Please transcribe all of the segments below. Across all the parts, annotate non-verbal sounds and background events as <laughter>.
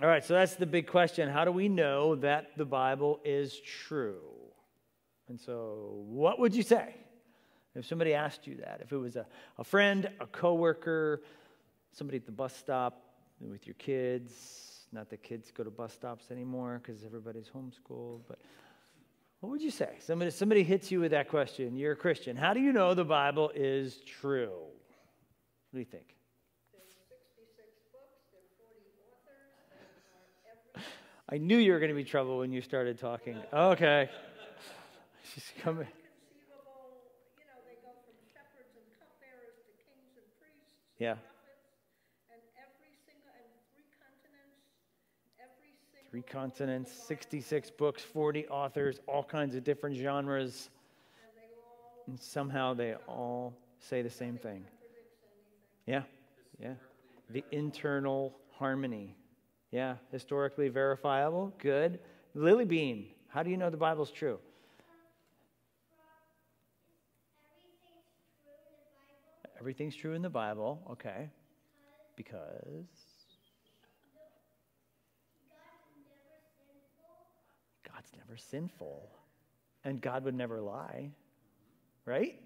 All right, so that's the big question. How do we know that the Bible is true? And so, what would you say if somebody asked you that? If it was a, a friend, a coworker, somebody at the bus stop with your kids, not that kids go to bus stops anymore because everybody's homeschooled, but what would you say? Somebody, somebody hits you with that question. You're a Christian. How do you know the Bible is true? What do you think? I knew you were going to be trouble when you started talking. Okay. She's coming. Yeah. Three continents, 66 books, 40 authors, all kinds of different genres. And somehow they all say the same thing. Yeah, yeah. The internal harmony. Yeah, historically verifiable. Good. Lily Bean, how do you know the Bible's true? Everything's true in the Bible. Okay. Because. God's never sinful. And God would never lie. Right?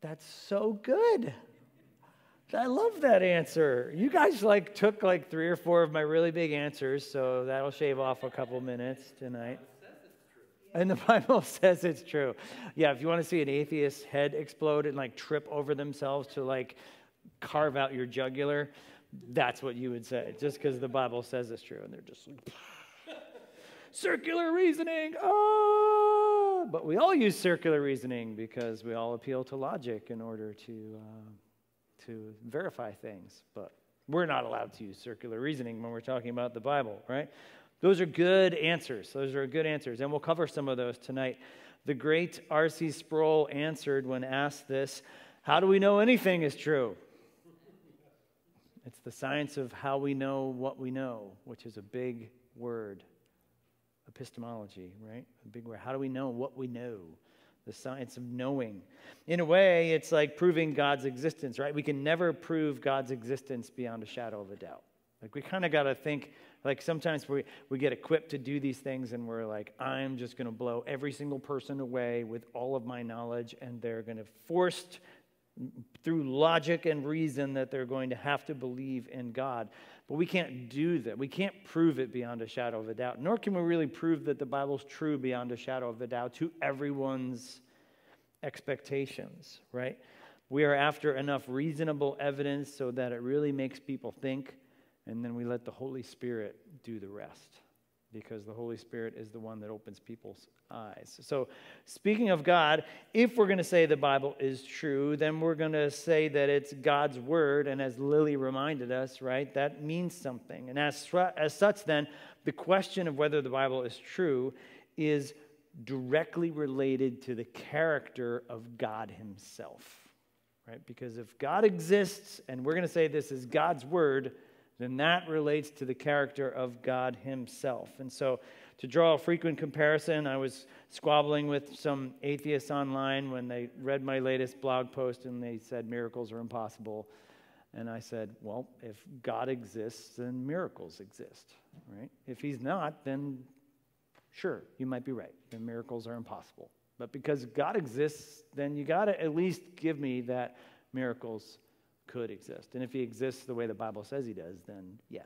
That's so good. I love that answer. You guys like took like three or four of my really big answers, so that'll shave off a couple minutes tonight. And the Bible <laughs> says it's true. Yeah, if you want to see an atheist's head explode and like trip over themselves to like carve out your jugular, that's what you would say, just because the Bible says it's true. And they're just like, <laughs> circular reasoning. Oh, but we all use circular reasoning because we all appeal to logic in order to uh, to verify things. But we're not allowed to use circular reasoning when we're talking about the Bible, right? Those are good answers. Those are good answers. And we'll cover some of those tonight. The great R.C. Sproul answered when asked this How do we know anything is true? It's the science of how we know what we know, which is a big word. Epistemology, right? A big word. How do we know what we know? The science of knowing. In a way, it's like proving God's existence, right? We can never prove God's existence beyond a shadow of a doubt. Like, we kind of got to think like sometimes we, we get equipped to do these things and we're like, I'm just going to blow every single person away with all of my knowledge, and they're going to forced through logic and reason that they're going to have to believe in God. But we can't do that. We can't prove it beyond a shadow of a doubt, nor can we really prove that the Bible's true beyond a shadow of a doubt to everyone's expectations, right? We are after enough reasonable evidence so that it really makes people think and then we let the Holy Spirit do the rest because the Holy Spirit is the one that opens people's eyes. So, speaking of God, if we're going to say the Bible is true, then we're going to say that it's God's word. And as Lily reminded us, right, that means something. And as, as such, then, the question of whether the Bible is true is directly related to the character of God Himself, right? Because if God exists, and we're going to say this is God's word, then that relates to the character of God Himself. And so, to draw a frequent comparison, I was squabbling with some atheists online when they read my latest blog post and they said miracles are impossible. And I said, well, if God exists, then miracles exist, right? If He's not, then sure, you might be right. Then miracles are impossible. But because God exists, then you got to at least give me that miracles could exist. And if he exists the way the Bible says he does, then yes,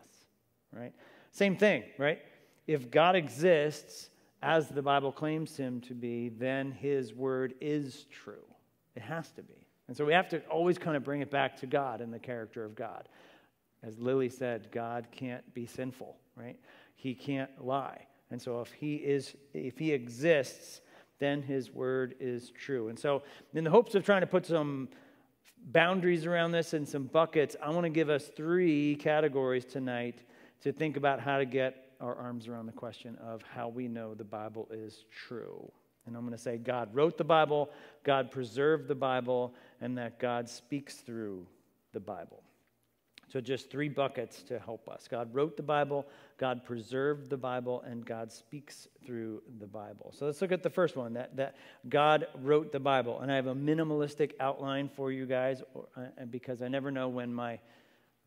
right? Same thing, right? If God exists as the Bible claims him to be, then his word is true. It has to be. And so we have to always kind of bring it back to God and the character of God. As Lily said, God can't be sinful, right? He can't lie. And so if he is if he exists, then his word is true. And so in the hopes of trying to put some boundaries around this and some buckets, I want to give us three categories tonight to think about how to get our arms around the question of how we know the Bible is true. And I'm going to say God wrote the Bible, God preserved the Bible, and that God speaks through the Bible. So, just three buckets to help us. God wrote the Bible, God preserved the Bible, and God speaks through the Bible. So, let's look at the first one that, that God wrote the Bible. And I have a minimalistic outline for you guys uh, because I never know when my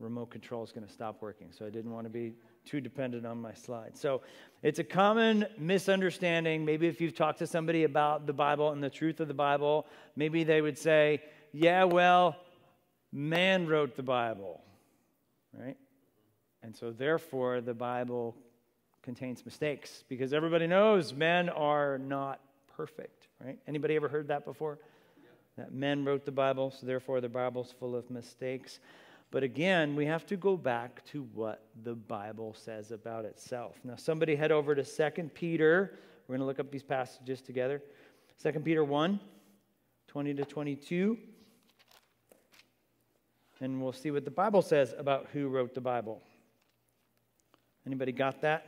remote control is going to stop working. So I didn't want to be too dependent on my slide. So it's a common misunderstanding. Maybe if you've talked to somebody about the Bible and the truth of the Bible, maybe they would say, yeah, well, man wrote the Bible, right? And so therefore, the Bible contains mistakes because everybody knows men are not perfect, right? Anybody ever heard that before? That men wrote the Bible, so therefore the Bible's full of mistakes. But again, we have to go back to what the Bible says about itself. Now, somebody head over to 2 Peter. We're going to look up these passages together. 2 Peter 1 20 to 22. And we'll see what the Bible says about who wrote the Bible. Anybody got that?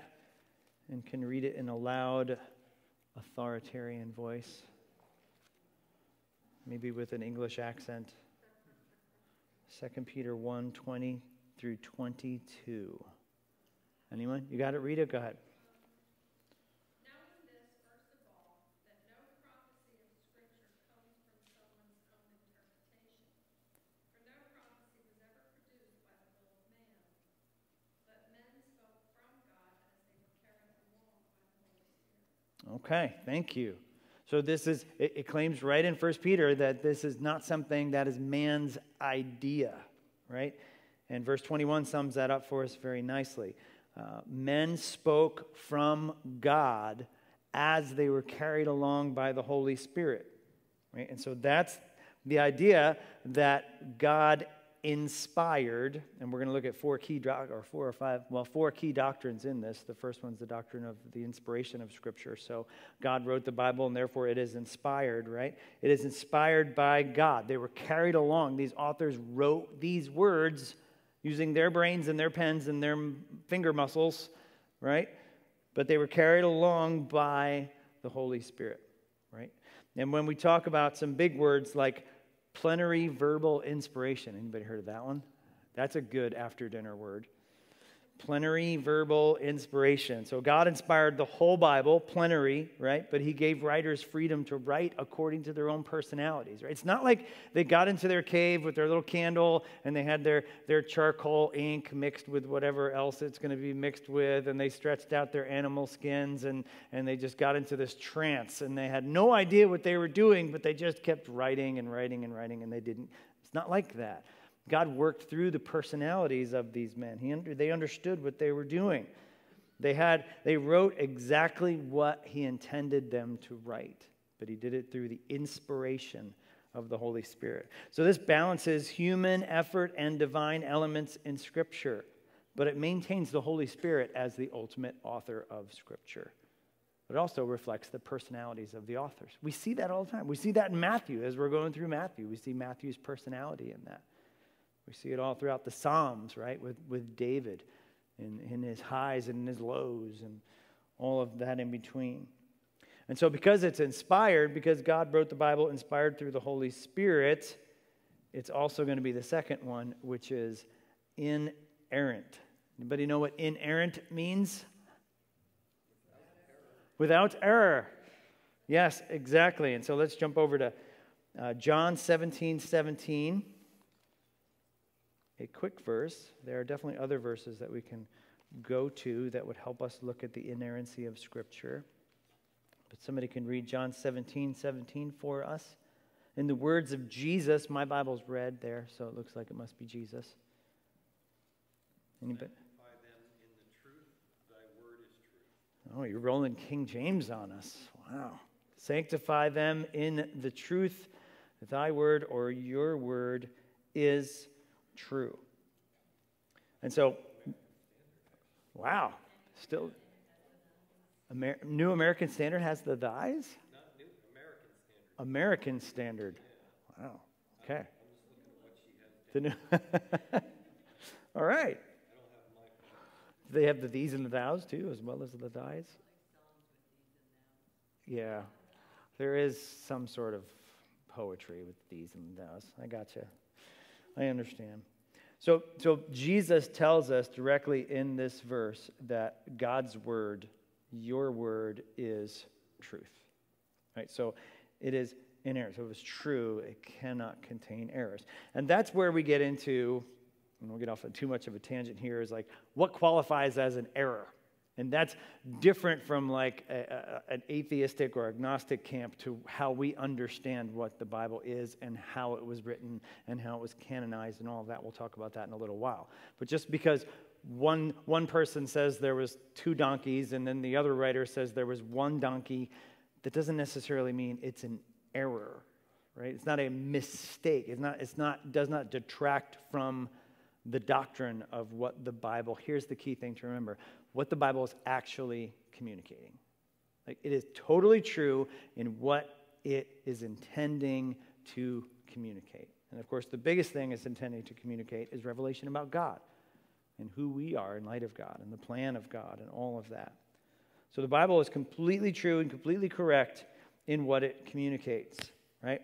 And can read it in a loud, authoritarian voice? Maybe with an English accent. 2 Peter 1 20 through 22. Anyone? You got it? Read it? Go ahead. Okay, thank you. So this is it, it claims right in First Peter that this is not something that is man's idea, right? And verse 21 sums that up for us very nicely. Uh, men spoke from God as they were carried along by the Holy Spirit. Right? And so that's the idea that God inspired, and we're going to look at four key, or four or five, well, four key doctrines in this. The first one's the doctrine of the inspiration of Scripture. So God wrote the Bible, and therefore it is inspired, right? It is inspired by God. They were carried along. These authors wrote these words using their brains and their pens and their finger muscles, right? But they were carried along by the Holy Spirit, right? And when we talk about some big words like Plenary verbal inspiration. Anybody heard of that one? That's a good after dinner word. Plenary verbal inspiration. So God inspired the whole Bible, plenary, right? But He gave writers freedom to write according to their own personalities, right? It's not like they got into their cave with their little candle and they had their, their charcoal ink mixed with whatever else it's going to be mixed with, and they stretched out their animal skins and, and they just got into this trance and they had no idea what they were doing, but they just kept writing and writing and writing and they didn't. It's not like that. God worked through the personalities of these men. He under, they understood what they were doing. They, had, they wrote exactly what he intended them to write, but he did it through the inspiration of the Holy Spirit. So this balances human effort and divine elements in Scripture, but it maintains the Holy Spirit as the ultimate author of Scripture. But it also reflects the personalities of the authors. We see that all the time. We see that in Matthew as we're going through Matthew. We see Matthew's personality in that. We see it all throughout the Psalms, right, with, with David in, in his highs and in his lows and all of that in between. And so, because it's inspired, because God wrote the Bible inspired through the Holy Spirit, it's also going to be the second one, which is inerrant. Anybody know what inerrant means? Without error. Without error. Yes, exactly. And so let's jump over to uh, John 17 17 a quick verse. There are definitely other verses that we can go to that would help us look at the inerrancy of Scripture. But somebody can read John 17 17 for us. In the words of Jesus, my Bible's red there, so it looks like it must be Jesus. Anybody? Oh, you're rolling King James on us. Wow. Sanctify them in the truth. Thy word or your word is true. And so, wow, still, Amer- New American Standard has the thighs? New, American Standard. American Standard. Wow, okay. The new <laughs> All right. They have the these and the thous too, as well as the thighs? Yeah, there is some sort of poetry with these and thous. I got you. I understand. So, so Jesus tells us directly in this verse that God's word, your word, is truth. Right? So it is inerrant. So if it's true, it cannot contain errors. And that's where we get into and we'll get off on too much of a tangent here, is like what qualifies as an error? And that's different from like a, a, an atheistic or agnostic camp to how we understand what the Bible is and how it was written and how it was canonized and all of that. We'll talk about that in a little while. But just because one, one person says there was two donkeys and then the other writer says there was one donkey, that doesn't necessarily mean it's an error, right? It's not a mistake. It's not, it's not, does not detract from the doctrine of what the Bible, here's the key thing to remember what the Bible is actually communicating. Like it is totally true in what it is intending to communicate. And of course, the biggest thing it's intending to communicate is revelation about God and who we are in light of God and the plan of God and all of that. So the Bible is completely true and completely correct in what it communicates, right?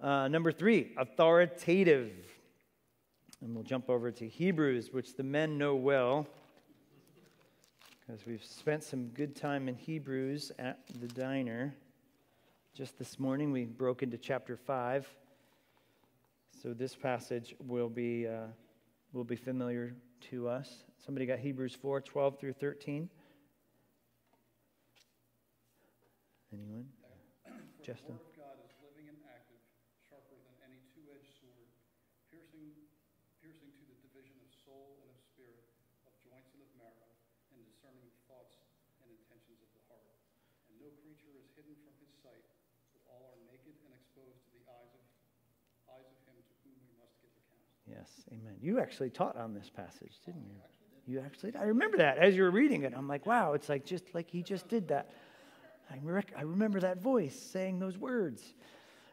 Uh, number three, authoritative. And we'll jump over to Hebrews, which the men know well because we've spent some good time in Hebrews at the diner. Just this morning, we broke into chapter 5. So this passage will be, uh, will be familiar to us. Somebody got Hebrews 4 12 through 13. Anyone? Justin? Yes, amen. You actually taught on this passage, didn't you? You actually, I remember that as you were reading it. I'm like, wow, it's like just like he just did that. I, rec- I remember that voice saying those words.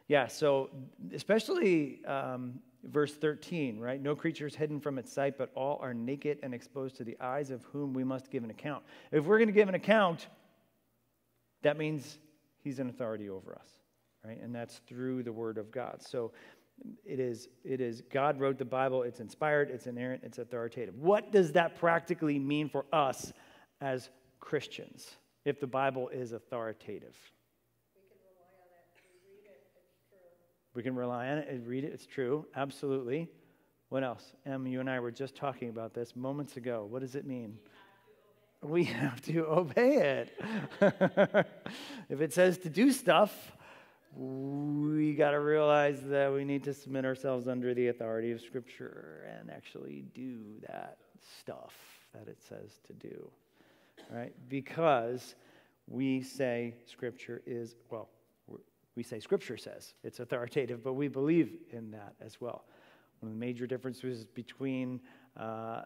Yeah, so especially um, verse 13, right? No creature is hidden from its sight, but all are naked and exposed to the eyes of whom we must give an account. If we're going to give an account, that means he's an authority over us, right? And that's through the word of God. So it is, it is God wrote the Bible, it's inspired, it's inerrant, it's authoritative. What does that practically mean for us as Christians if the Bible is authoritative? We can rely on it read it, it's true. We can rely on it and read it, it's true, absolutely. What else? Em, you and I were just talking about this moments ago. What does it mean? We have to obey it. <laughs> if it says to do stuff, we got to realize that we need to submit ourselves under the authority of Scripture and actually do that stuff that it says to do, right? Because we say Scripture is, well, we say Scripture says it's authoritative, but we believe in that as well. One of the major differences between uh,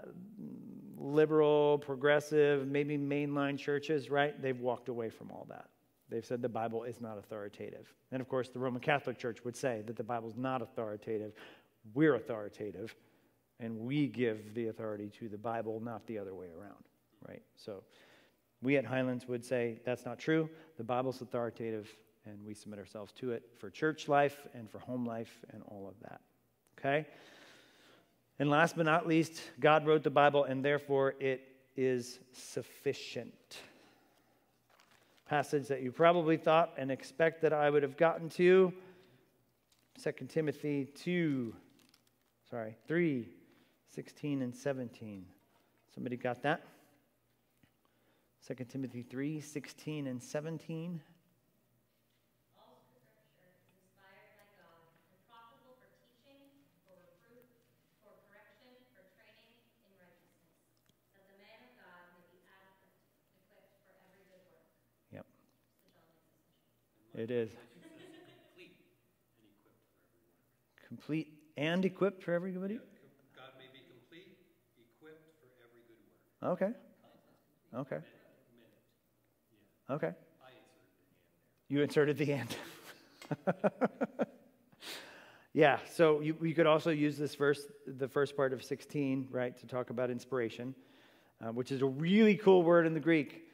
liberal, progressive, maybe mainline churches, right? They've walked away from all that. They've said the Bible is not authoritative. And of course, the Roman Catholic Church would say that the Bible is not authoritative. We're authoritative, and we give the authority to the Bible, not the other way around, right? So we at Highlands would say that's not true. The Bible's authoritative, and we submit ourselves to it for church life and for home life and all of that, okay? And last but not least, God wrote the Bible, and therefore it is sufficient passage that you probably thought and expect that I would have gotten to. 2 Timothy 2, sorry, 3, 16 and 17. Somebody got that? 2 Timothy 3, 16 and 17. It is. Complete and equipped for everybody? God may be complete, equipped for every good work. Okay. Okay. Okay. You inserted the end. <laughs> yeah, so you, you, could also use this verse, the first part of 16, right, to talk about inspiration, uh, which is a really cool word in the Greek.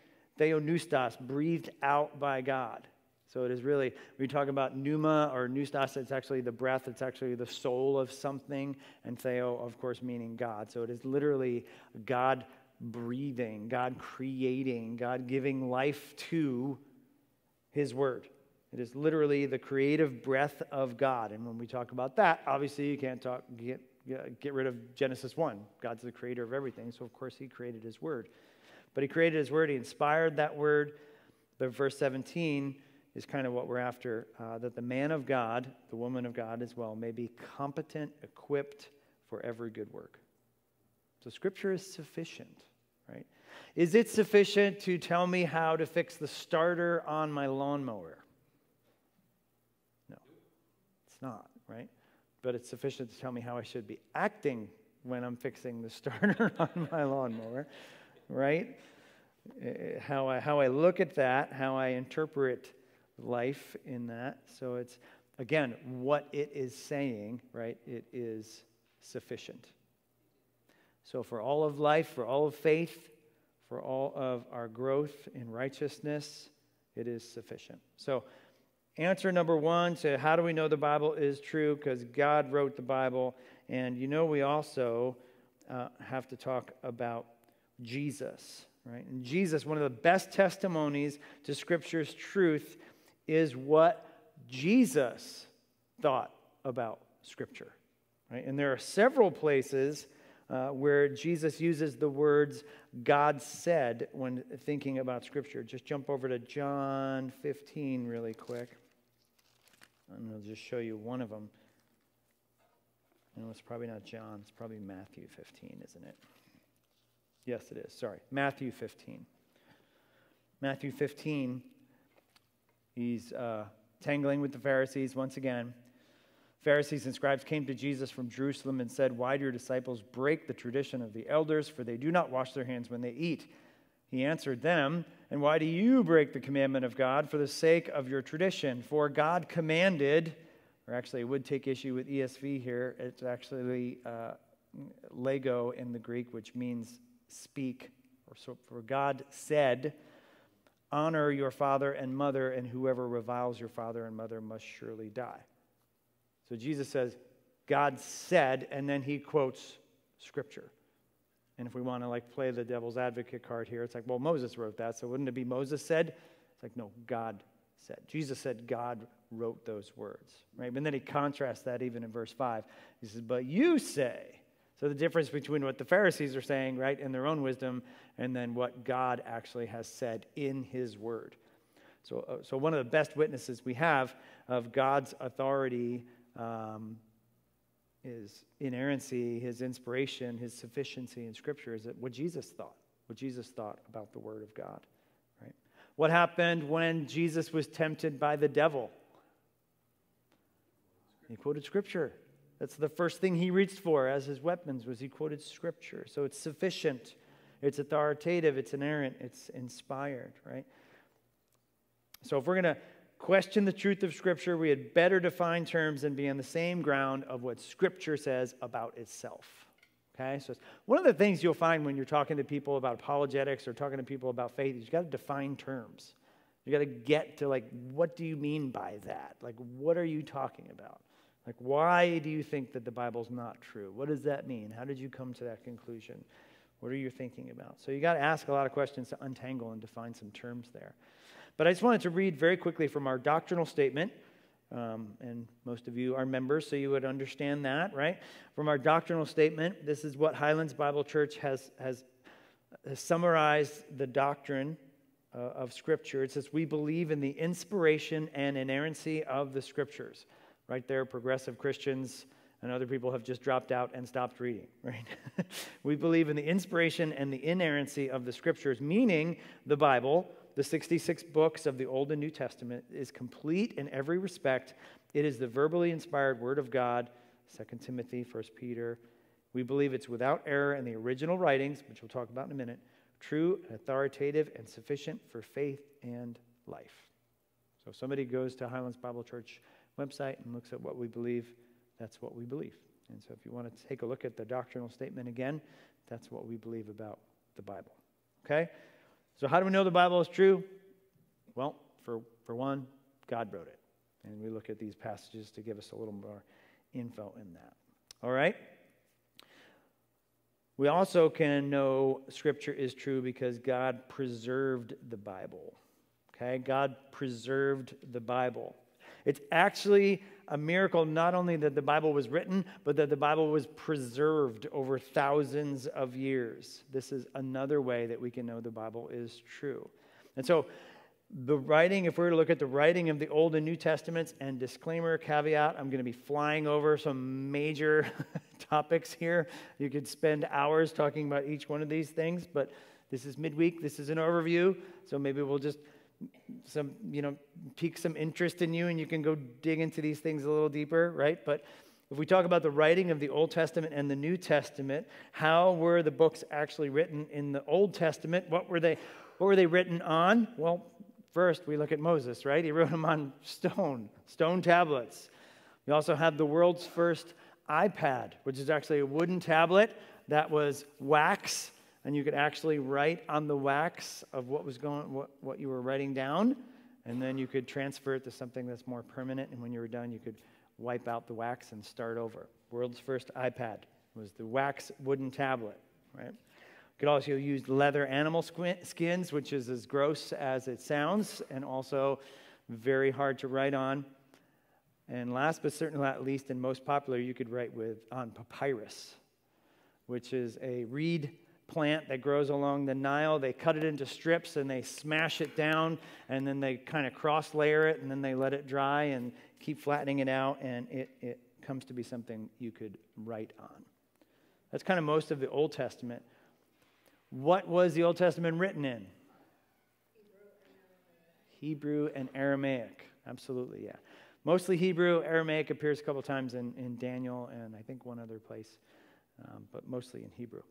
Theopneustos, breathed out by God. So it is really, we talk about pneuma or pneustos, it's actually the breath, it's actually the soul of something, and theo, of course, meaning God. So it is literally God breathing, God creating, God giving life to His Word. It is literally the creative breath of God. And when we talk about that, obviously you can't talk, get, get rid of Genesis 1. God's the creator of everything, so of course he created his word. But he created his word, he inspired that word. But verse 17 is kind of what we're after uh, that the man of God, the woman of God as well, may be competent, equipped for every good work. So scripture is sufficient, right? Is it sufficient to tell me how to fix the starter on my lawnmower? No, it's not, right? But it's sufficient to tell me how I should be acting when I'm fixing the <laughs> starter on my lawnmower, right? Eh, how I, how I look at that, how I interpret life in that. So it's, again, what it is saying, right? It is sufficient. So for all of life, for all of faith, for all of our growth in righteousness, it is sufficient. So, answer number one to how do we know the Bible is true? Because God wrote the Bible. And you know, we also uh, have to talk about Jesus, right? And Jesus, one of the best testimonies to Scripture's truth is what Jesus thought about Scripture. Right? And there are several places uh, where Jesus uses the words God said when thinking about Scripture. Just jump over to John 15 really quick. And I'll just show you one of them. No, it's probably not John. It's probably Matthew 15, isn't it? Yes, it is. Sorry. Matthew 15. Matthew 15 He's uh, tangling with the Pharisees once again. Pharisees and scribes came to Jesus from Jerusalem and said, Why do your disciples break the tradition of the elders? For they do not wash their hands when they eat. He answered them, And why do you break the commandment of God for the sake of your tradition? For God commanded, or actually, it would take issue with ESV here. It's actually uh, lego in the Greek, which means speak. Or so, for God said, Honor your father and mother, and whoever reviles your father and mother must surely die. So Jesus says, God said, and then he quotes scripture. And if we want to like play the devil's advocate card here, it's like, well, Moses wrote that, so wouldn't it be Moses said? It's like, no, God said. Jesus said God wrote those words, right? And then he contrasts that even in verse 5. He says, but you say, so the difference between what the Pharisees are saying, right, in their own wisdom, and then what God actually has said in His Word. So, uh, so one of the best witnesses we have of God's authority um, is inerrancy, His inspiration, His sufficiency in Scripture is what Jesus thought, what Jesus thought about the Word of God. Right? What happened when Jesus was tempted by the devil? He quoted Scripture. That's the first thing he reached for as his weapons was he quoted scripture. So it's sufficient, it's authoritative, it's inerrant, it's inspired, right? So if we're going to question the truth of scripture, we had better define terms and be on the same ground of what scripture says about itself. Okay? So one of the things you'll find when you're talking to people about apologetics or talking to people about faith is you got to define terms. You got to get to like what do you mean by that? Like what are you talking about? Like, why do you think that the Bible's not true? What does that mean? How did you come to that conclusion? What are you thinking about? So you got to ask a lot of questions to untangle and define some terms there. But I just wanted to read very quickly from our doctrinal statement. Um, and most of you are members, so you would understand that, right? From our doctrinal statement, this is what Highlands Bible Church has, has, has summarized the doctrine uh, of Scripture. It says, We believe in the inspiration and inerrancy of the Scriptures right there, progressive Christians and other people have just dropped out and stopped reading, <laughs> right? we believe in the inspiration and the inerrancy of the scriptures, meaning the Bible, the 66 books of the Old and New Testament, is complete in every respect. It is the verbally inspired Word of God, 2 Timothy, 1 Peter. We believe it's without error in the original writings, which we'll talk about in a minute, true, authoritative, and sufficient for faith and life. So if somebody goes to Highlands Bible Church website and looks at what we believe, that's what we believe. And so if you want to take a look at the doctrinal statement again, that's what we believe about the Bible. Okay? So how do we know the Bible is true? Well, for, for one, God wrote it. And we look at these passages to give us a little more info in that. All right? We also can know Scripture is true because God preserved the Bible. Okay? God preserved the Bible. It's actually a miracle not only that the Bible was written, but that the Bible was preserved over thousands of years. This is another way that we can know the Bible is true. And so, the writing, if we were to look at the writing of the Old and New Testaments, and disclaimer, caveat, I'm going to be flying over some major <laughs> topics here. You could spend hours talking about each one of these things, but this is midweek, this is an overview, so maybe we'll just some, you know, pique some interest in you and you can go dig into these things a little deeper, right? But if we talk about the writing of the Old Testament and the New Testament, how were the books actually written in the Old Testament? What were they what were they written on? Well, first we look at Moses, right? He wrote them on stone, stone tablets. We also have the world's first iPad, which is actually a wooden tablet that was wax and you could actually write on the wax of what was going what, what you were writing down. And then you could transfer it to something that's more permanent. And when you were done you could wipe out the wax and start over. World's first ipad was the wax wooden tablet right? You could also use leather animal skins which is as gross as it sounds and also very hard to write on. And last but certainly not least and most popular you could write with on papyrus which is a reed plant that grows along the Nile. They cut it into strips and they smash it down and then they kind of cross layer it and then they let it dry and keep flattening it out and it, it comes to be something you could write on. That's kind of most of the Old Testament. What was the Old Testament written in? Hebrew and Aramaic. Absolutely, yeah. Mostly Hebrew. Aramaic appears a couple times in, in Daniel and I think one other place, um, but mostly in Hebrew.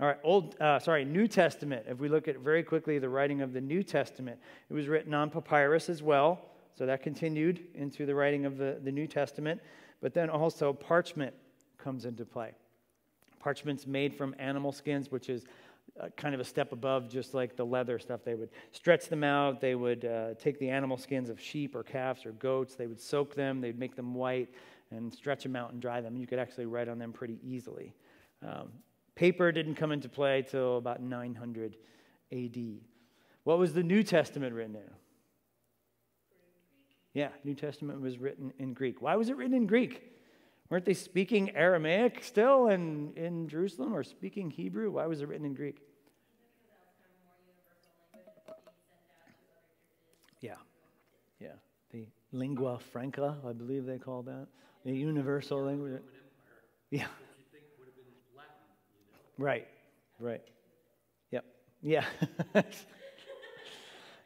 All right, Old, uh, sorry, New Testament. If we look at very quickly the writing of the New Testament, it was written on papyrus as well. So that continued into the writing of the, the New Testament. But then also parchment comes into play. Parchment's made from animal skins, which is uh, kind of a step above just like the leather stuff. They would stretch them out. They would uh, take the animal skins of sheep or calves or goats. They would soak them. They'd make them white and stretch them out and dry them. You could actually write on them pretty easily. Um, Paper didn't come into play till about 900 AD. What was the New Testament written in? Yeah, New Testament was written in Greek. Why was it written in Greek? Weren't they speaking Aramaic still in, in Jerusalem or speaking Hebrew? Why was it written in Greek? Yeah, yeah. The lingua franca, I believe they call that. The universal language. Yeah. Right, right. Yep. Yeah. <laughs>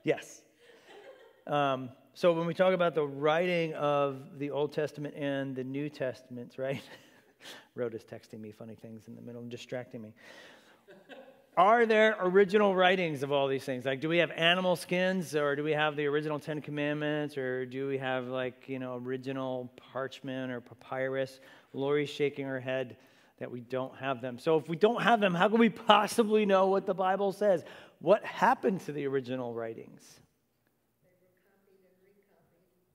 yes. Um, so when we talk about the writing of the Old Testament and the New Testaments, right? <laughs> Rhoda's texting me funny things in the middle and distracting me. Are there original writings of all these things? Like, do we have animal skins, or do we have the original Ten Commandments, or do we have like you know original parchment or papyrus? Lori's shaking her head that we don't have them. So if we don't have them, how can we possibly know what the Bible says? What happened to the original writings?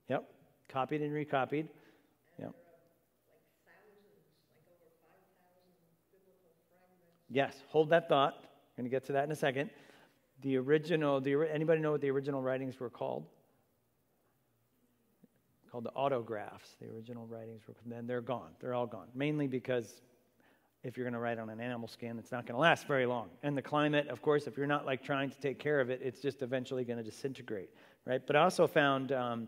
Yep, copied and recopied. Yep. Yes, hold that thought. I'm going to get to that in a second. The original, the, anybody know what the original writings were called? Called the autographs. The original writings were, then they're gone. They're all gone. Mainly because if you're going to write on an animal skin, it's not going to last very long. And the climate, of course, if you're not like trying to take care of it, it's just eventually going to disintegrate, right? But I also found um,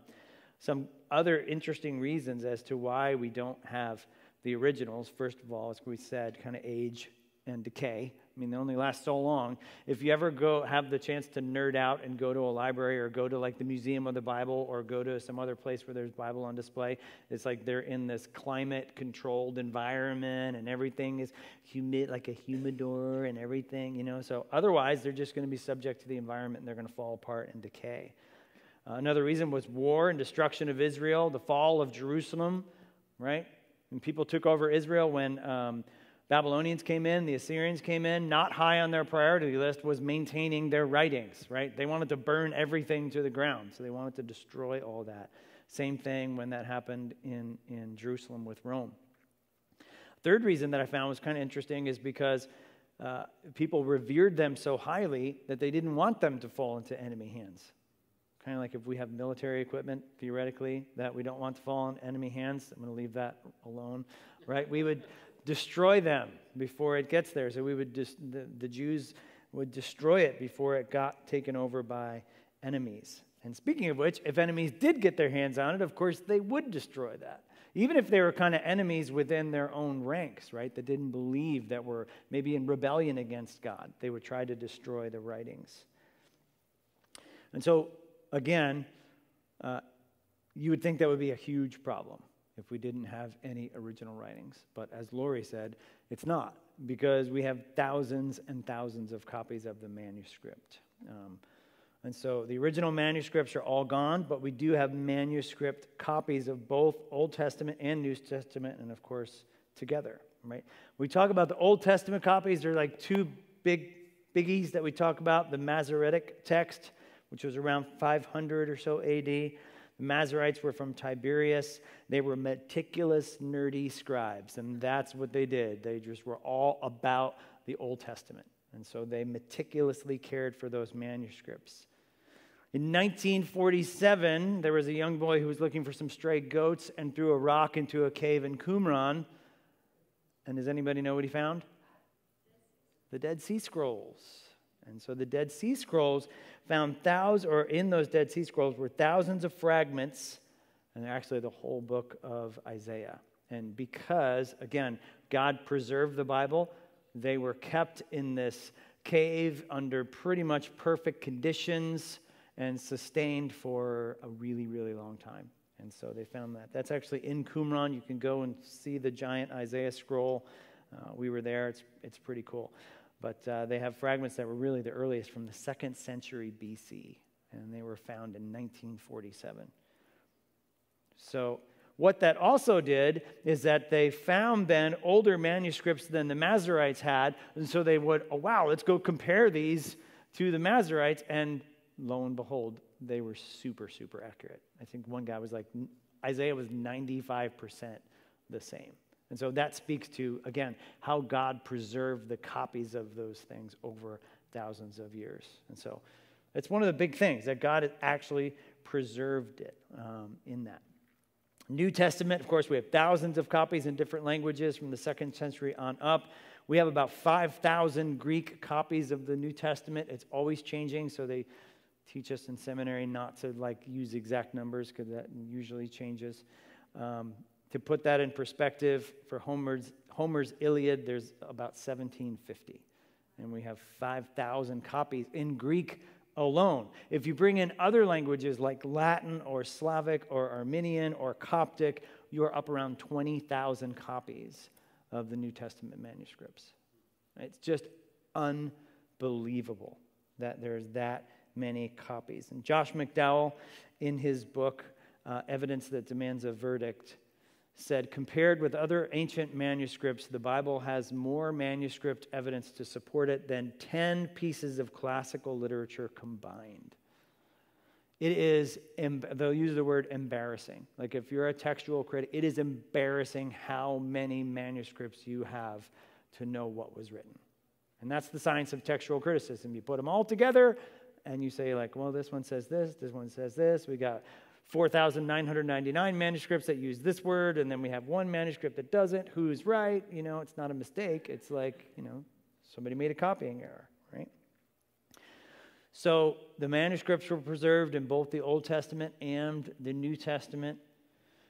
some other interesting reasons as to why we don't have the originals. First of all, as we said, kind of age and decay. I mean, they only last so long. If you ever go have the chance to nerd out and go to a library or go to like the Museum of the Bible or go to some other place where there's Bible on display, it's like they're in this climate controlled environment and everything is humid, like a humidor and everything, you know. So otherwise, they're just going to be subject to the environment and they're going to fall apart and decay. Uh, another reason was war and destruction of Israel, the fall of Jerusalem, right? And people took over Israel when. Um, Babylonians came in, the Assyrians came in. Not high on their priority list was maintaining their writings, right? They wanted to burn everything to the ground, so they wanted to destroy all that. Same thing when that happened in, in Jerusalem with Rome. Third reason that I found was kind of interesting is because uh, people revered them so highly that they didn't want them to fall into enemy hands. kind of like if we have military equipment, theoretically, that we don't want to fall in enemy hands. I'm going to leave that alone, right? We would destroy them before it gets there. So we would just, the, the Jews would destroy it before it got taken over by enemies. And speaking of which, if enemies did get their hands on it, of course, they would destroy that. Even if they were kind of enemies within their own ranks, right, that didn't believe that were maybe in rebellion against God, they would try to destroy the writings. And so, again, uh, you would think that would be a huge problem if we didn't have any original writings. But as Lori said, it's not, because we have thousands and thousands of copies of the manuscript. Um, and so the original manuscripts are all gone, but we do have manuscript copies of both Old Testament and New Testament, and of course, together, right? We talk about the Old Testament copies, there are like two big biggies that we talk about the Masoretic text, which was around 500 or so AD. The Masoretes were from Tiberias. They were meticulous, nerdy scribes, and that's what they did. They just were all about the Old Testament. And so they meticulously cared for those manuscripts. In 1947, there was a young boy who was looking for some stray goats and threw a rock into a cave in Qumran. And does anybody know what he found? The Dead Sea Scrolls. And so the Dead Sea Scrolls found thousands, or in those Dead Sea Scrolls were thousands of fragments, and actually the whole book of Isaiah. And because, again, God preserved the Bible, they were kept in this cave under pretty much perfect conditions and sustained for a really, really long time. And so they found that. That's actually in Qumran. You can go and see the giant Isaiah scroll. Uh, we were there. It's, it's pretty cool. But uh, they have fragments that were really the earliest from the second century BC, and they were found in 1947. So, what that also did is that they found then older manuscripts than the Masoretes had, and so they would, oh wow, let's go compare these to the Masoretes, and lo and behold, they were super, super accurate. I think one guy was like, Isaiah was 95% the same. And so that speaks to, again, how God preserved the copies of those things over thousands of years. And so it's one of the big things that God has actually preserved it um, in that. New Testament, of course, we have thousands of copies in different languages from the second century on up. We have about 5,000 Greek copies of the New Testament. It's always changing, so they teach us in seminary not to like use exact numbers because that usually changes. Um, to put that in perspective, for Homer's, Homer's Iliad, there's about 1750. And we have 5,000 copies in Greek alone. If you bring in other languages like Latin or Slavic or Armenian or Coptic, you are up around 20,000 copies of the New Testament manuscripts. It's just unbelievable that there's that many copies. And Josh McDowell, in his book, uh, Evidence That Demands a Verdict, said compared with other ancient manuscripts, the Bible has more manuscript evidence to support it than 10 pieces of classical literature combined. It is, they'll use the word embarrassing. Like if you're a textual critic, it is embarrassing how many manuscripts you have to know what was written. And that's the science of textual criticism. You put them all together, and you say, like, well, this one says this, this one says this. We got 4,999 manuscripts that use this word, and then we have one manuscript that doesn't. Who's right? You know, it's not a mistake. It's like, you know, somebody made a copying error, right? So the manuscripts were preserved in both the Old Testament and the New Testament.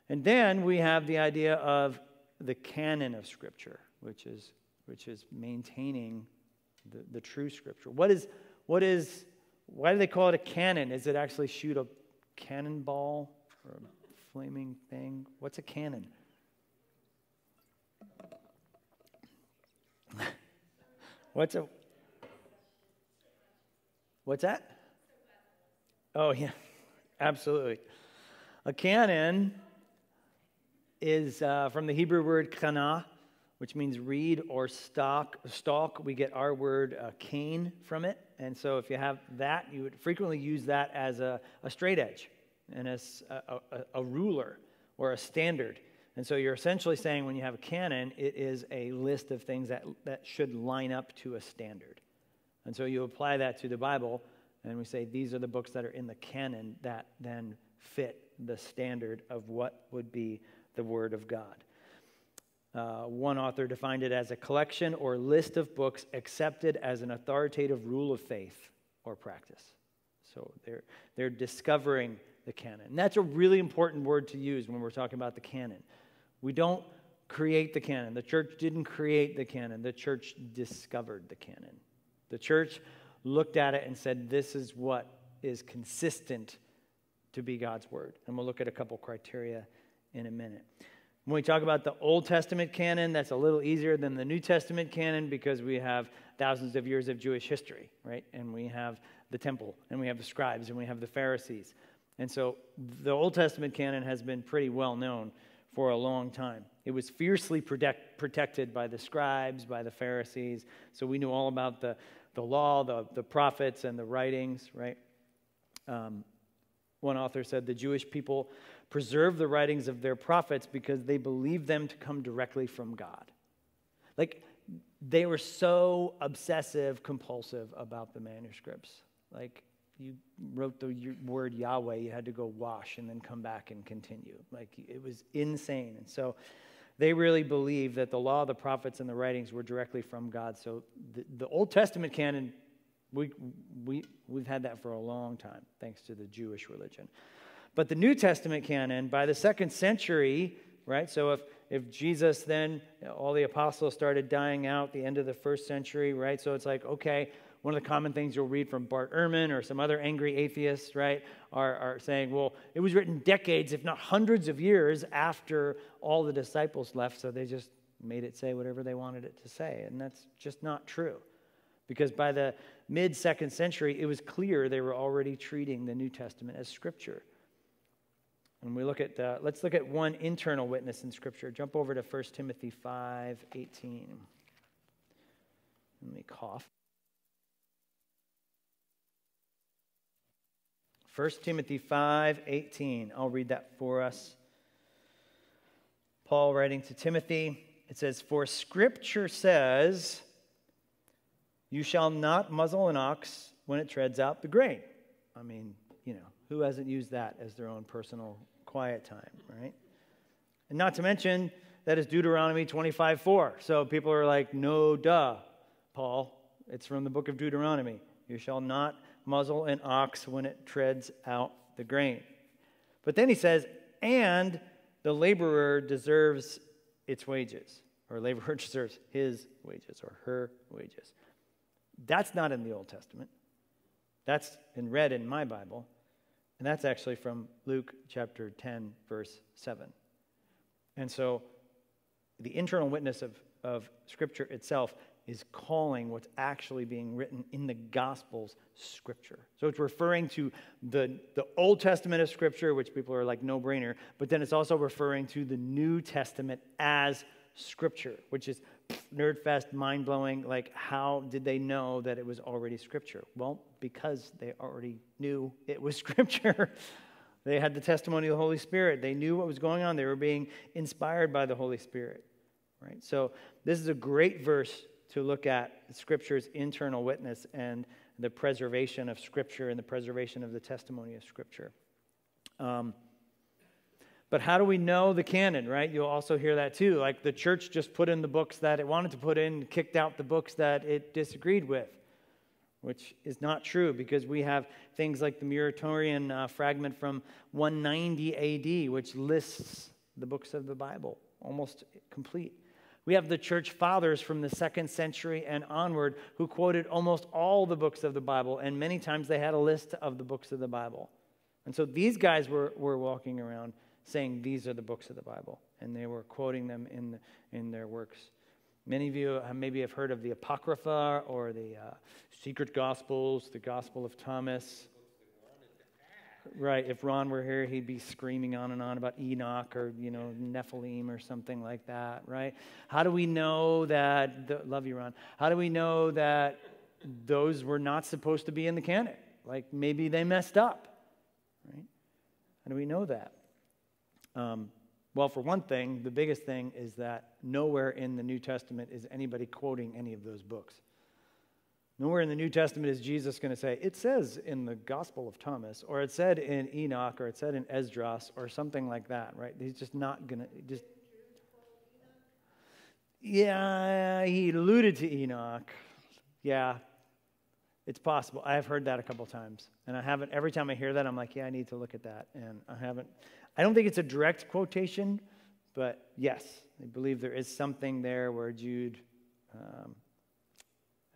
And then we have the idea of the canon of Scripture, which is, which is maintaining the, the true Scripture. What is, what is why do they call it a canon? Is it actually shoot a cannonball or a flaming thing? What's a cannon? <laughs> What's a What's that? Oh yeah, <laughs> absolutely. A cannon is uh, from the Hebrew word kana, which means reed or stalk. Stalk. We get our word uh, cane from it. And so if you have that, you would frequently use that as a, a straight edge and as a, a, a ruler or a standard. And so you're essentially saying when you have a canon, it is a list of things that, that should line up to a standard. And so you apply that to the Bible, And we say these are the books that are in the canon that then fit the standard of what would be the Word of God. Uh, one author defined it as a collection or list of books accepted as an authoritative rule of faith or practice. So they're, they're discovering the canon. And that's a really important word to use when we're talking about the canon. We don't create the canon. The church didn't create the canon, the church discovered the canon. The church looked at it and said, This is what is consistent to be God's word. And we'll look at a couple criteria in a minute. When we talk about the Old Testament canon, that's a little easier than the New Testament canon because we have thousands of years of Jewish history, right? And we have the temple, and we have the scribes, and we have the Pharisees. And so the Old Testament canon has been pretty well known for a long time. It was fiercely protect, protected by the scribes, by the Pharisees. So we knew all about the, the law, the, the prophets, and the writings, right? Um, one author said the Jewish people preserved the writings of their prophets because they believed them to come directly from God. Like, they were so obsessive, compulsive about the manuscripts. Like, you wrote the word Yahweh, you had to go wash and then come back and continue. Like it was insane. And so they really believed that the law, the prophets, and the writings were directly from God. So the, the Old Testament canon, we, we, we've had that for a long time, thanks to the Jewish religion. But the New Testament canon, by the second century, right? So if, if Jesus then, all the apostles started dying out the end of the first century, right? So it's like, okay, one of the common things you'll read from Bart Ehrman or some other angry atheists, right, are, are saying, well, it was written decades, if not hundreds of years after all the disciples left, so they just made it say whatever they wanted it to say. And that's just not true. Because by the mid second century, it was clear they were already treating the New Testament as Scripture. And we look at, uh, let's look at one internal witness in Scripture. Jump over to 1 Timothy 5 18. Let me cough. 1 Timothy 5 18. I'll read that for us. Paul writing to Timothy, it says, For scripture says, You shall not muzzle an ox when it treads out the grain. I mean, you know, who hasn't used that as their own personal quiet time, right? And not to mention, that is Deuteronomy 25 4. So people are like, No, duh, Paul. It's from the book of Deuteronomy. You shall not muzzle an ox when it treads out the grain. But then he says, and the laborer deserves its wages, or <laughs> laborer deserves his wages or her wages. That's not in the Old Testament. That's in read in my Bible. And that's actually from Luke chapter 10, verse 7. And so the internal witness of, of Scripture itself is calling what's actually being written in the Gospels Scripture. So it's referring to the, the Old Testament of Scripture, which people are like no brainer, but then it's also referring to the New Testament as Scripture, which is nerd fest, mind blowing. Like, how did they know that it was already Scripture? Well, because they already knew it was <laughs> Scripture. they had the testimony of the Holy Spirit, they knew what was going on, they were being inspired by the Holy Spirit. Right? So, this is a great verse to look at Scripture's internal witness and the preservation of Scripture and the preservation of the testimony of Scripture. Um, but how do we know the canon, right? You'll also hear that too. Like the church just put in the books that it wanted to put in, kicked out the books that it disagreed with, which is not true because we have things like the Muratorian uh, fragment from 190 AD, which lists the books of the Bible almost complete. We have the church fathers from the second century and onward who quoted almost all the books of the Bible, and many times they had a list of the books of the Bible. And so these guys were, were walking around saying these are the books of the Bible, and they were quoting them in, the, in their works. Many of you maybe have heard of the Apocrypha or the uh, Secret Gospels, the Gospel of Thomas. Right. If Ron were here, he'd be screaming on and on about Enoch or, you know, Nephilim or something like that, right? How do we know that, the, love you, Ron. How do we know that those were not supposed to be in the canon? Like maybe they messed up, right? How do we know that? Um, well, for one thing, the biggest thing is that nowhere in the New Testament is anybody quoting any of those books. Nowhere in the New Testament is Jesus going to say, it says in the Gospel of Thomas, or it said in Enoch, or it said in Esdras, or something like that, right? He's just not going to, just. Yeah, he alluded to Enoch. Yeah, it's possible. I have heard that a couple times. And I haven't, every time I hear that, I'm like, yeah, I need to look at that. And I haven't, I don't think it's a direct quotation, but yes, I believe there is something there where Jude um,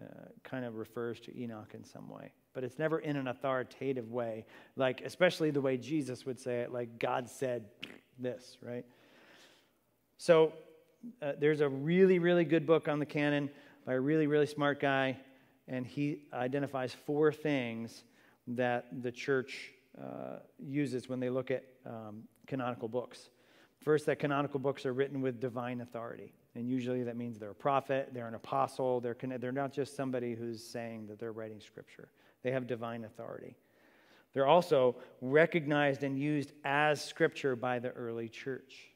uh, kind of refers to Enoch in some way. But it's never in an authoritative way, like, especially the way Jesus would say it, like God said this, right? So uh, there's a really, really good book on the canon by a really, really smart guy, and he identifies four things that the church uh, uses when they look at um, canonical books. First, that canonical books are written with divine authority. And usually that means they're a prophet, they're an apostle, they're, they're not just somebody who's saying that they're writing scripture. They have divine authority. They're also recognized and used as scripture by the early church.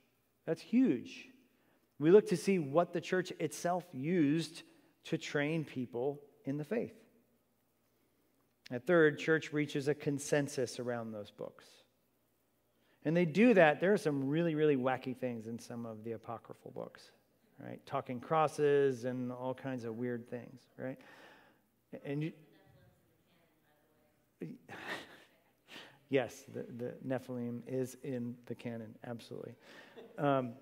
That's huge. We look to see what the church itself used to train people in the faith. And third, church reaches a consensus around those books. And they do that. There are some really, really wacky things in some of the apocryphal books, right? Talking crosses and all kinds of weird things, right? And you, <laughs> yes, the, the Nephilim is in the canon, absolutely. Um,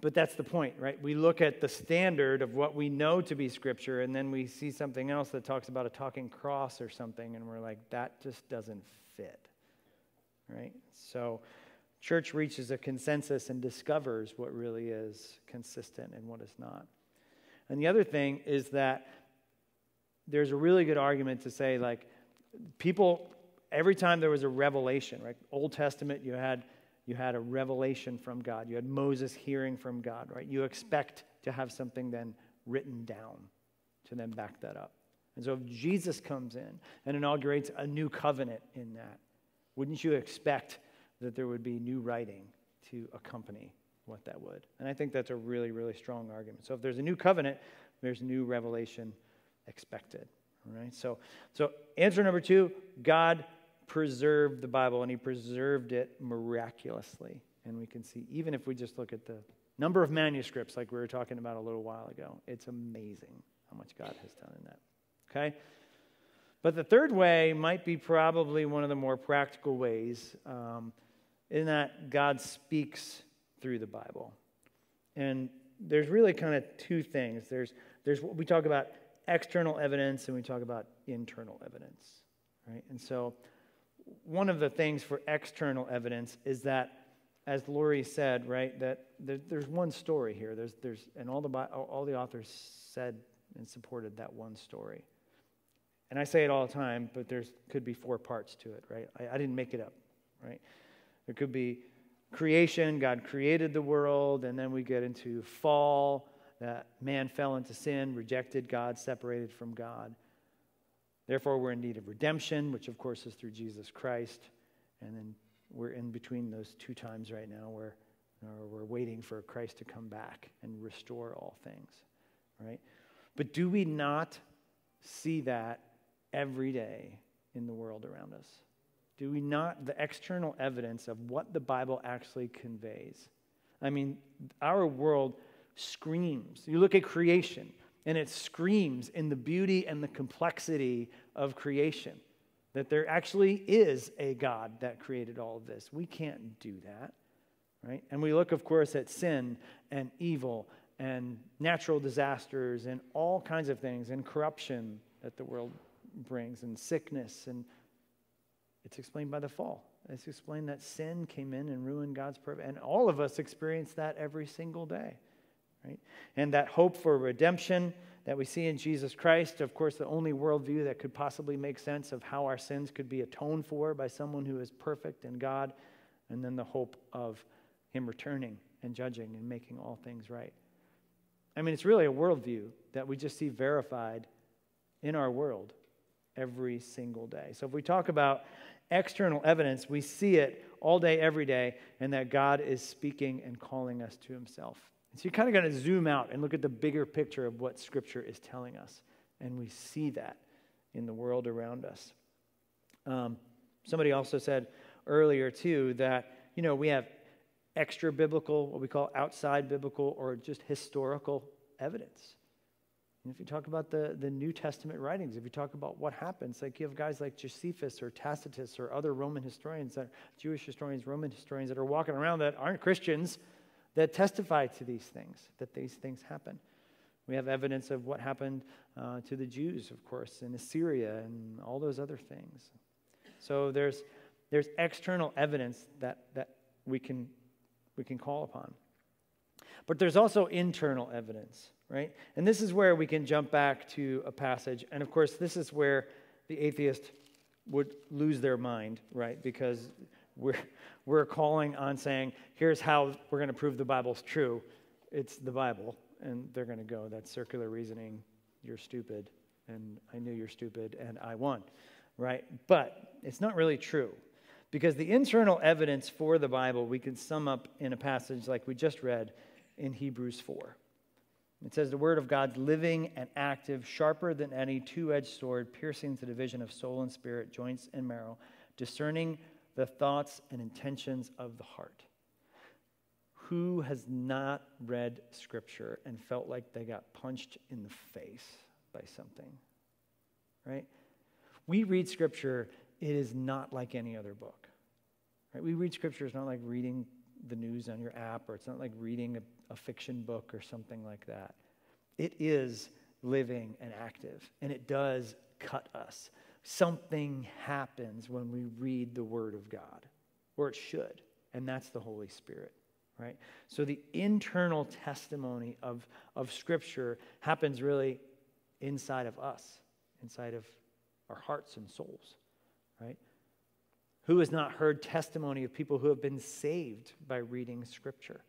but that's the point, right? We look at the standard of what we know to be scripture, and then we see something else that talks about a talking cross or something, and we're like, that just doesn't fit, right? So, church reaches a consensus and discovers what really is consistent and what is not. And the other thing is that there's a really good argument to say, like, people, every time there was a revelation, right? Old Testament, you had you had a revelation from God. You had Moses hearing from God, right? You expect to have something then written down to then back that up. And so if Jesus comes in and inaugurates a new covenant in that, wouldn't you expect that there would be new writing to accompany what that would? And I think that's a really, really strong argument. So if there's a new covenant, there's new revelation expected. All right. So, so answer number two: God preserved the Bible and he preserved it miraculously. And we can see, even if we just look at the number of manuscripts, like we were talking about a little while ago, it's amazing how much God has done in that. Okay? But the third way might be probably one of the more practical ways, um, in that God speaks through the Bible. And there's really kind of two things. There's, there's what we talk about external evidence and we talk about internal evidence, right? And so one of the things for external evidence is that, as Lori said, right, that there, there's one story here. There's, there's, and all the, all the authors said and supported that one story. And I say it all the time, but there could be four parts to it, right? I, I didn't make it up, right? There could be creation, God created the world, and then we get into fall, that man fell into sin, rejected God, separated from God. Therefore, we're in need of redemption, which of course is through Jesus Christ. And then we're in between those two times right now where we're waiting for Christ to come back and restore all things, right? But do we not see that every day in the world around us? Do we not, the external evidence of what the Bible actually conveys? I mean, our world screams. You look at creation, and it screams in the beauty and the complexity of creation that there actually is a God that created all of this. We can't do that, right? And we look, of course, at sin and evil and natural disasters and all kinds of things and corruption that the world brings and sickness. And it's explained by the fall. It's explained that sin came in and ruined God's purpose. And all of us experience that every single day right? And that hope for redemption that we see in Jesus Christ, of course, the only worldview that could possibly make sense of how our sins could be atoned for by someone who is perfect in God, and then the hope of Him returning and judging and making all things right. I mean, it's really a worldview that we just see verified in our world every single day. So if we talk about external evidence, we see it all day, every day, and that God is speaking and calling us to Himself. And so you kind of got to zoom out and look at the bigger picture of what Scripture is telling us. And we see that in the world around us. Um, somebody also said earlier, too, that, you know, we have extra biblical, what we call outside biblical, or just historical evidence. And if you talk about the, the New Testament writings, if you talk about what happens, like you have guys like Josephus or Tacitus or other Roman historians, that, Jewish historians, Roman historians that are walking around that aren't Christians that testify to these things, that these things happen. We have evidence of what happened uh, to the Jews, of course, in Assyria and all those other things. So there's, there's external evidence that, that we, can, we can call upon. But there's also internal evidence, right? And this is where we can jump back to a passage. And of course, this is where the atheist would lose their mind, right? Because we're, <laughs> we're calling on saying, here's how we're going to prove the Bible's true. It's the Bible. And they're going to go, that's circular reasoning. You're stupid. And I knew you're stupid, and I won, right? But it's not really true. Because the internal evidence for the Bible we can sum up in a passage like we just read in Hebrews 4. It says, The word of God's living and active, sharper than any two edged sword, piercing to the division of soul and spirit, joints and marrow, discerning the thoughts and intentions of the heart. Who has not read Scripture and felt like they got punched in the face by something? Right? We read Scripture, it is not like any other book. Right? We read Scripture, it's not like reading the news on your app, or it's not like reading a, a fiction book or something like that. It is living and active, and it does cut us something happens when we read the Word of God, or it should, and that's the Holy Spirit. Right? So the internal testimony of, of Scripture happens really inside of us, inside of our hearts and souls, right? Who has not heard testimony of people who have been saved by reading Scripture?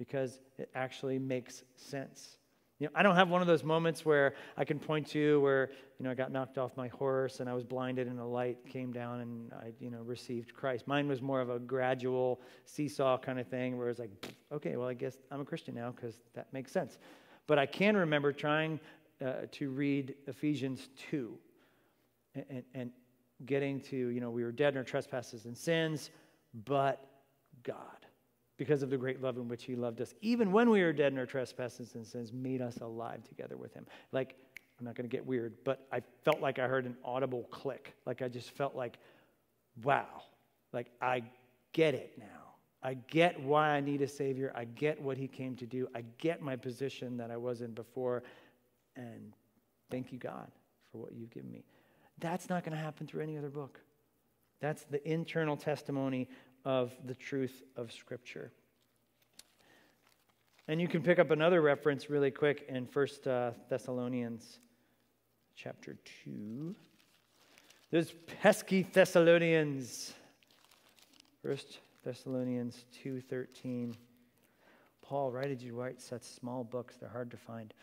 Because it actually makes sense. You know, I don't have one of those moments where I can point to where, you know, I got knocked off my horse and I was blinded and a light came down and I, you know, received Christ. Mine was more of a gradual seesaw kind of thing where it's like, okay, well, I guess I'm a Christian now because that makes sense. But I can remember trying uh, to read Ephesians 2 and, and, and getting to, you know, we were dead in our trespasses and sins, but God because of the great love in which he loved us, even when we were dead in our trespasses and sins, made us alive together with him. Like, I'm not going to get weird, but I felt like I heard an audible click. Like, I just felt like, wow, like, I get it now. I get why I need a Savior. I get what He came to do. I get my position that I was in before. And thank you, God, for what you've given me. That's not going to happen through any other book. That's the internal testimony of the truth of Scripture. And you can pick up another reference really quick in 1 uh, Thessalonians chapter 2. Those pesky Thessalonians. 1 Thessalonians 2.13. Paul, why did you write such small books? They're hard to find.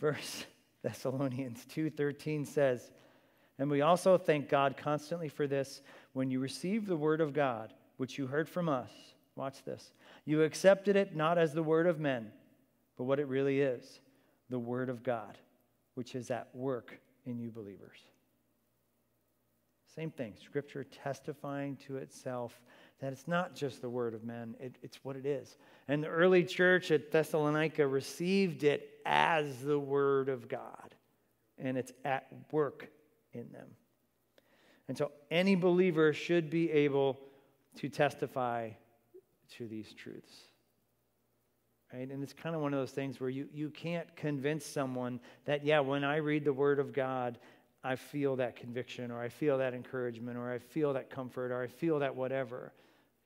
Verse <laughs> Thessalonians 2.13 says, And we also thank God constantly for this when you received the word of God, which you heard from us, watch this, you accepted it not as the word of men, but what it really is the word of God, which is at work in you believers. Same thing, scripture testifying to itself that it's not just the word of men, it, it's what it is. And the early church at Thessalonica received it as the word of God, and it's at work in them. And so any believer should be able to testify to these truths. Right? And it's kind of one of those things where you, you can't convince someone that, yeah, when I read the Word of God, I feel that conviction, or I feel that encouragement, or I feel that comfort, or I feel that whatever.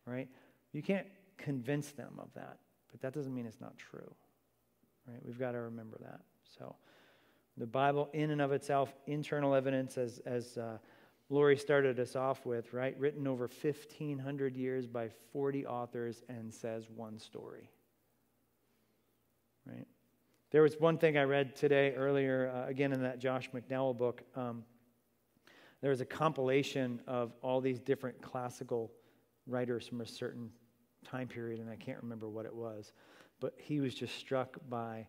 Right? You can't convince them of that, but that doesn't mean it's not true. Right? We've got to remember that. So, the Bible, in and of itself, internal evidence, as, as uh, Lori started us off with, right? Written over 1,500 years by 40 authors and says one story. Right? There was one thing I read today earlier, uh, again in that Josh McDowell book. Um, there was a compilation of all these different classical writers from a certain time period, and I can't remember what it was. But he was just struck by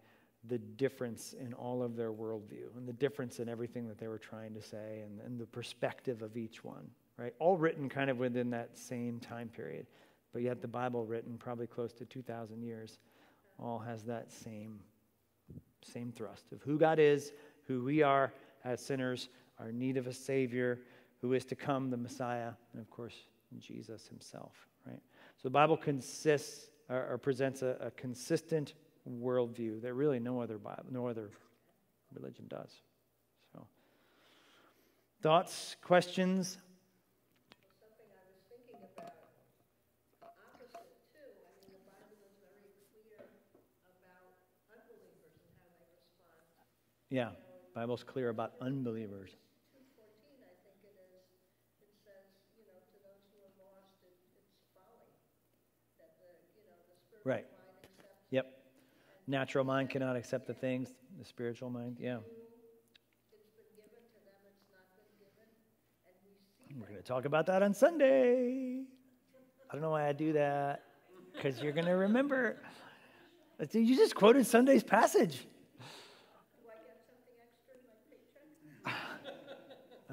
the difference in all of their worldview and the difference in everything that they were trying to say and, and the perspective of each one, right? All written kind of within that same time period. But yet the Bible, written probably close to 2,000 years, all has that same, same thrust of who God is, who we are as sinners, our need of a Savior, who is to come, the Messiah, and of course, Jesus himself, right? So the Bible consists or, or presents a, a consistent worldview that really no other Bible, no other religion does. So, thoughts, questions? Something I was thinking about, opposite too, I mean, the Bible is very clear about unbelievers and how they respond. Yeah, Bible's clear about unbelievers. Two fourteen, I think it is, it says, you know, to those who are lost, it, it's folly. That the, you know, the spiritual Right. Natural mind cannot accept the things, the spiritual mind, yeah. We're going to talk about that on Sunday. I don't know why I do that, because you're going to remember. You just quoted Sunday's passage.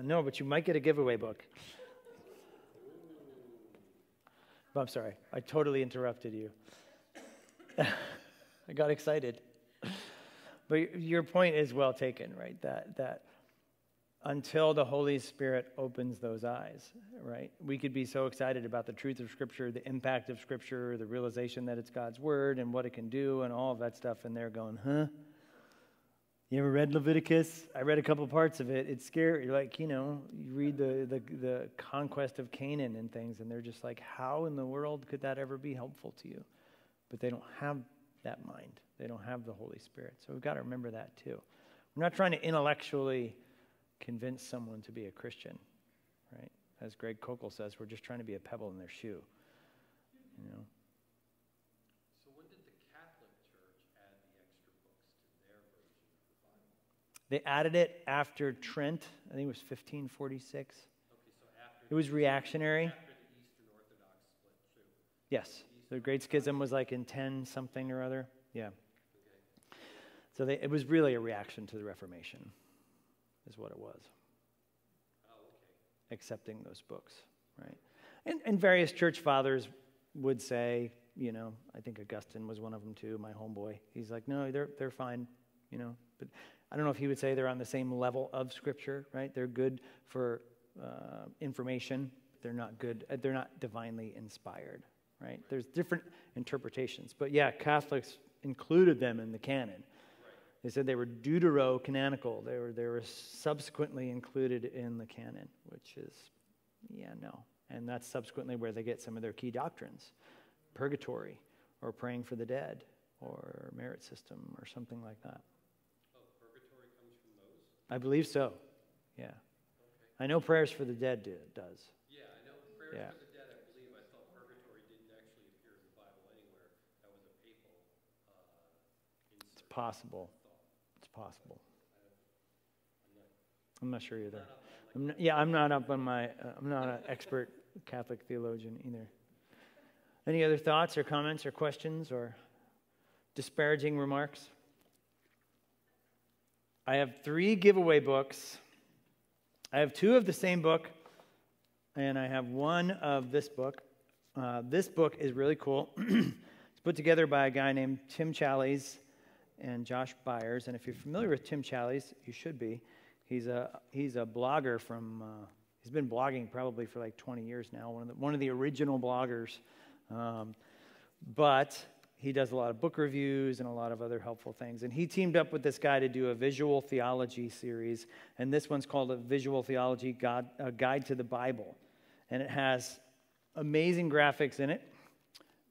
Know, but you might get a giveaway book. I'm sorry, I totally interrupted you. <laughs> I got excited. But your point is well taken, right? That that until the Holy Spirit opens those eyes, right? We could be so excited about the truth of Scripture, the impact of Scripture, the realization that it's God's Word and what it can do, and all of that stuff, and they're going, huh? You ever read Leviticus? I read a couple parts of it. It's scary. Like, you know, you read the, the, the conquest of Canaan and things, and they're just like, how in the world could that ever be helpful to you? But they don't have that mind, they don't have the Holy Spirit. So we've got to remember that too. We're not trying to intellectually convince someone to be a Christian, right? As Greg Koukl says, we're just trying to be a pebble in their shoe. You know? So when did the Catholic Church add the extra books to their version of the Bible? They added it after Trent, I think it was 1546. Okay, so after, It was reactionary. after the Eastern Orthodox split too. Yes. The Great Schism was like in 10 something or other. Yeah. So they, it was really a reaction to the Reformation, is what it was. Accepting those books, right? And, and various church fathers would say, you know, I think Augustine was one of them too, my homeboy. He's like, no, they're, they're fine, you know. But I don't know if he would say they're on the same level of Scripture, right? They're good for uh, information. They're not good, uh, they're not divinely inspired, right? There's different interpretations. But yeah, Catholics included them in the canon. They said they were deuterocanonical. They were, they were subsequently included in the canon, which is, yeah, no. And that's subsequently where they get some of their key doctrines purgatory, or praying for the dead, or merit system, or something like that. Oh, purgatory comes from those? I believe so, yeah. I know prayers for the dead do, does. Yeah, I know prayers Yeah. for the dead, I believe, I thought purgatory didn't actually appear in the Bible anywhere. That was a papal, uh, It's insert. Possible. It's possible. I'm not sure either. I'm not, yeah, I'm not up on my. Uh, I'm not an expert Catholic theologian either. Any other thoughts or comments or questions or disparaging remarks? I have three giveaway books. I have two of the same book, and I have one of this book. Uh, this book is really cool. <clears throat> it's put together by a guy named Tim Challies and Josh Byers. And if you're familiar with Tim Challies, you should be. He's a he's a blogger from. Uh, he's been blogging probably for like 20 years now. One of the one of the original bloggers, um, but he does a lot of book reviews and a lot of other helpful things. And he teamed up with this guy to do a visual theology series, and this one's called a Visual Theology God, a Guide to the Bible, and it has amazing graphics in it.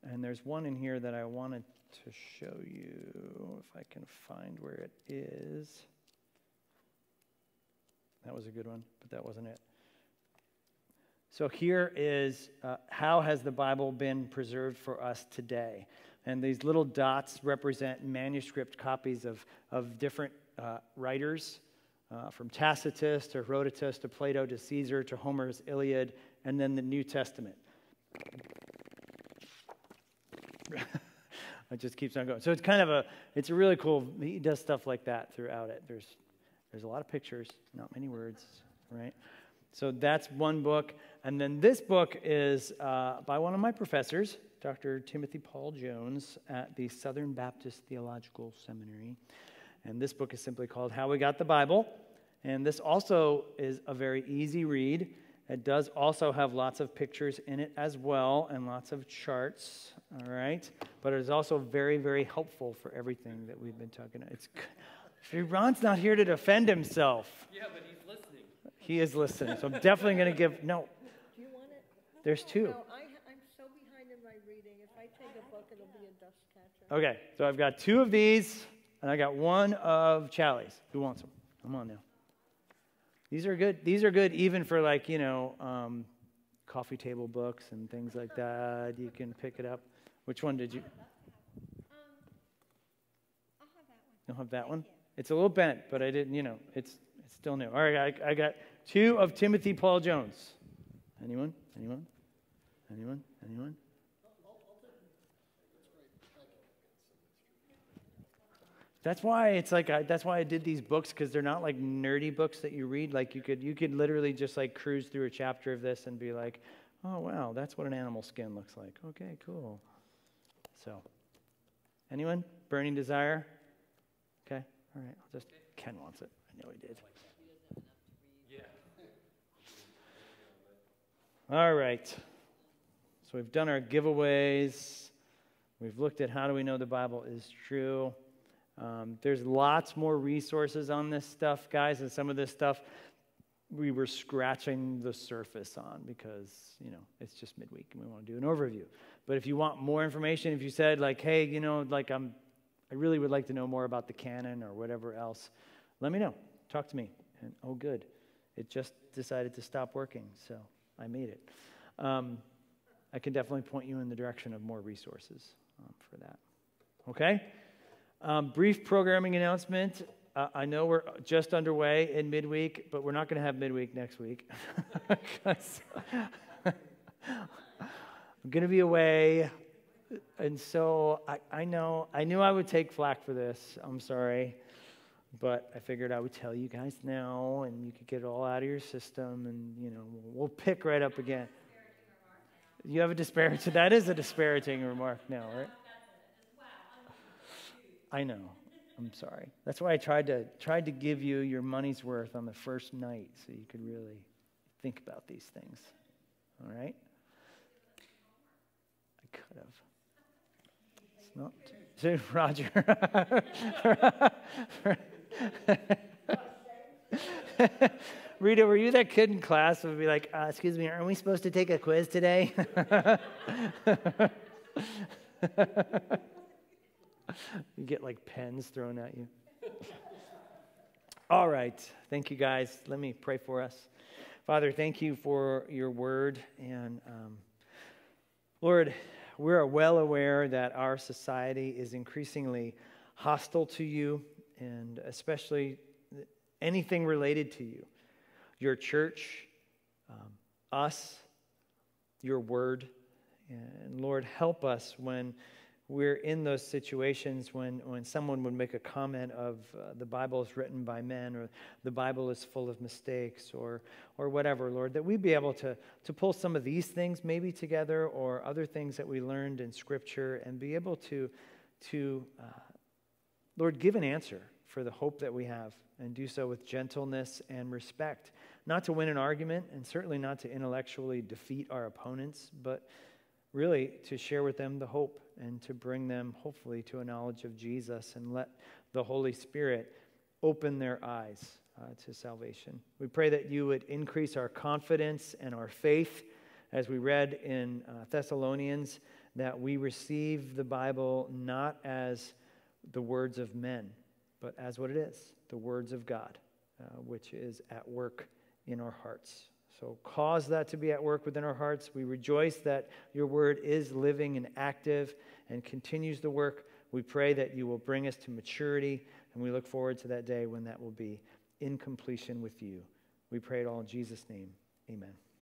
And there's one in here that I wanted to show you if I can find where it is. That was a good one, but that wasn't it. So here is uh, how has the Bible been preserved for us today? And these little dots represent manuscript copies of, of different uh, writers, uh, from Tacitus to Herodotus to Plato to Caesar to Homer's Iliad, and then the New Testament. <laughs> It just keeps on going. So it's kind of a, it's a really cool, he does stuff like that throughout it. There's, there's a lot of pictures, not many words, right? So that's one book. And then this book is uh, by one of my professors, Dr. Timothy Paul Jones at the Southern Baptist Theological Seminary. And this book is simply called How We Got the Bible. And this also is a very easy read. It does also have lots of pictures in it as well and lots of charts, all right? But it is also very, very helpful for everything that we've been talking about. It's, Ron's not here to defend himself. Yeah, but he's listening. He is listening, so I'm definitely going to give, no, Do you want it? there's two. No, I, I'm so behind in my reading. If I take a book, it'll be a dust catcher. Okay, so I've got two of these, and I got one of Challies. Who wants them? Come on now. These are good. These are good even for like, you know, um, coffee table books and things like that. You can pick it up. Which one did you? I'll have that one. You'll have that one? It's a little bent, but I didn't, you know, it's, it's still new. All right, I, I got two of Timothy Paul Jones. Anyone? Anyone? Anyone? Anyone? That's why it's like I, that's why I did these books because they're not like nerdy books that you read. Like you could you could literally just like cruise through a chapter of this and be like, oh wow, that's what an animal skin looks like. Okay, cool. So, anyone burning desire? Okay, all right. I'll just Ken wants it. I know he did. Yeah. All right. So we've done our giveaways. We've looked at how do we know the Bible is true. Um, there's lots more resources on this stuff, guys, and some of this stuff we were scratching the surface on because, you know, it's just midweek and we want to do an overview. But if you want more information, if you said, like, hey, you know, like, I'm, I really would like to know more about the canon or whatever else, let me know. Talk to me. And oh, good. It just decided to stop working, so I made it. Um, I can definitely point you in the direction of more resources um, for that. Okay? Um, brief programming announcement. Uh, I know we're just underway in midweek, but we're not going to have midweek next week. <laughs> <laughs> I'm going to be away. And so I, I know, I knew I would take flack for this. I'm sorry. But I figured I would tell you guys now, and you could get it all out of your system, and, you know, we'll pick right up again. You have a disparaging, that is a disparaging remark now, right? I know. I'm sorry. That's why I tried to tried to give you your money's worth on the first night so you could really think about these things. All right? Could have. It's not <laughs> so Roger. <laughs> Rita, were you that kid in class who would be like, uh, excuse me, aren't we supposed to take a quiz today? <laughs> you get like pens thrown at you. All right. Thank you, guys. Let me pray for us. Father, thank you for your word. And um, Lord, we're well aware that our society is increasingly hostile to you, and especially anything related to you your church, um, us, your word. And Lord, help us when we're in those situations when, when someone would make a comment of uh, the Bible is written by men or the Bible is full of mistakes or, or whatever, Lord, that we'd be able to, to pull some of these things maybe together or other things that we learned in Scripture and be able to, to uh, Lord, give an answer for the hope that we have and do so with gentleness and respect. Not to win an argument and certainly not to intellectually defeat our opponents, but really to share with them the hope and to bring them, hopefully, to a knowledge of Jesus and let the Holy Spirit open their eyes uh, to salvation. We pray that you would increase our confidence and our faith, as we read in uh, Thessalonians, that we receive the Bible not as the words of men, but as what it is the words of God, uh, which is at work in our hearts. So cause that to be at work within our hearts. We rejoice that your word is living and active and continues the work. We pray that you will bring us to maturity, and we look forward to that day when that will be in completion with you. We pray it all in Jesus' name. Amen.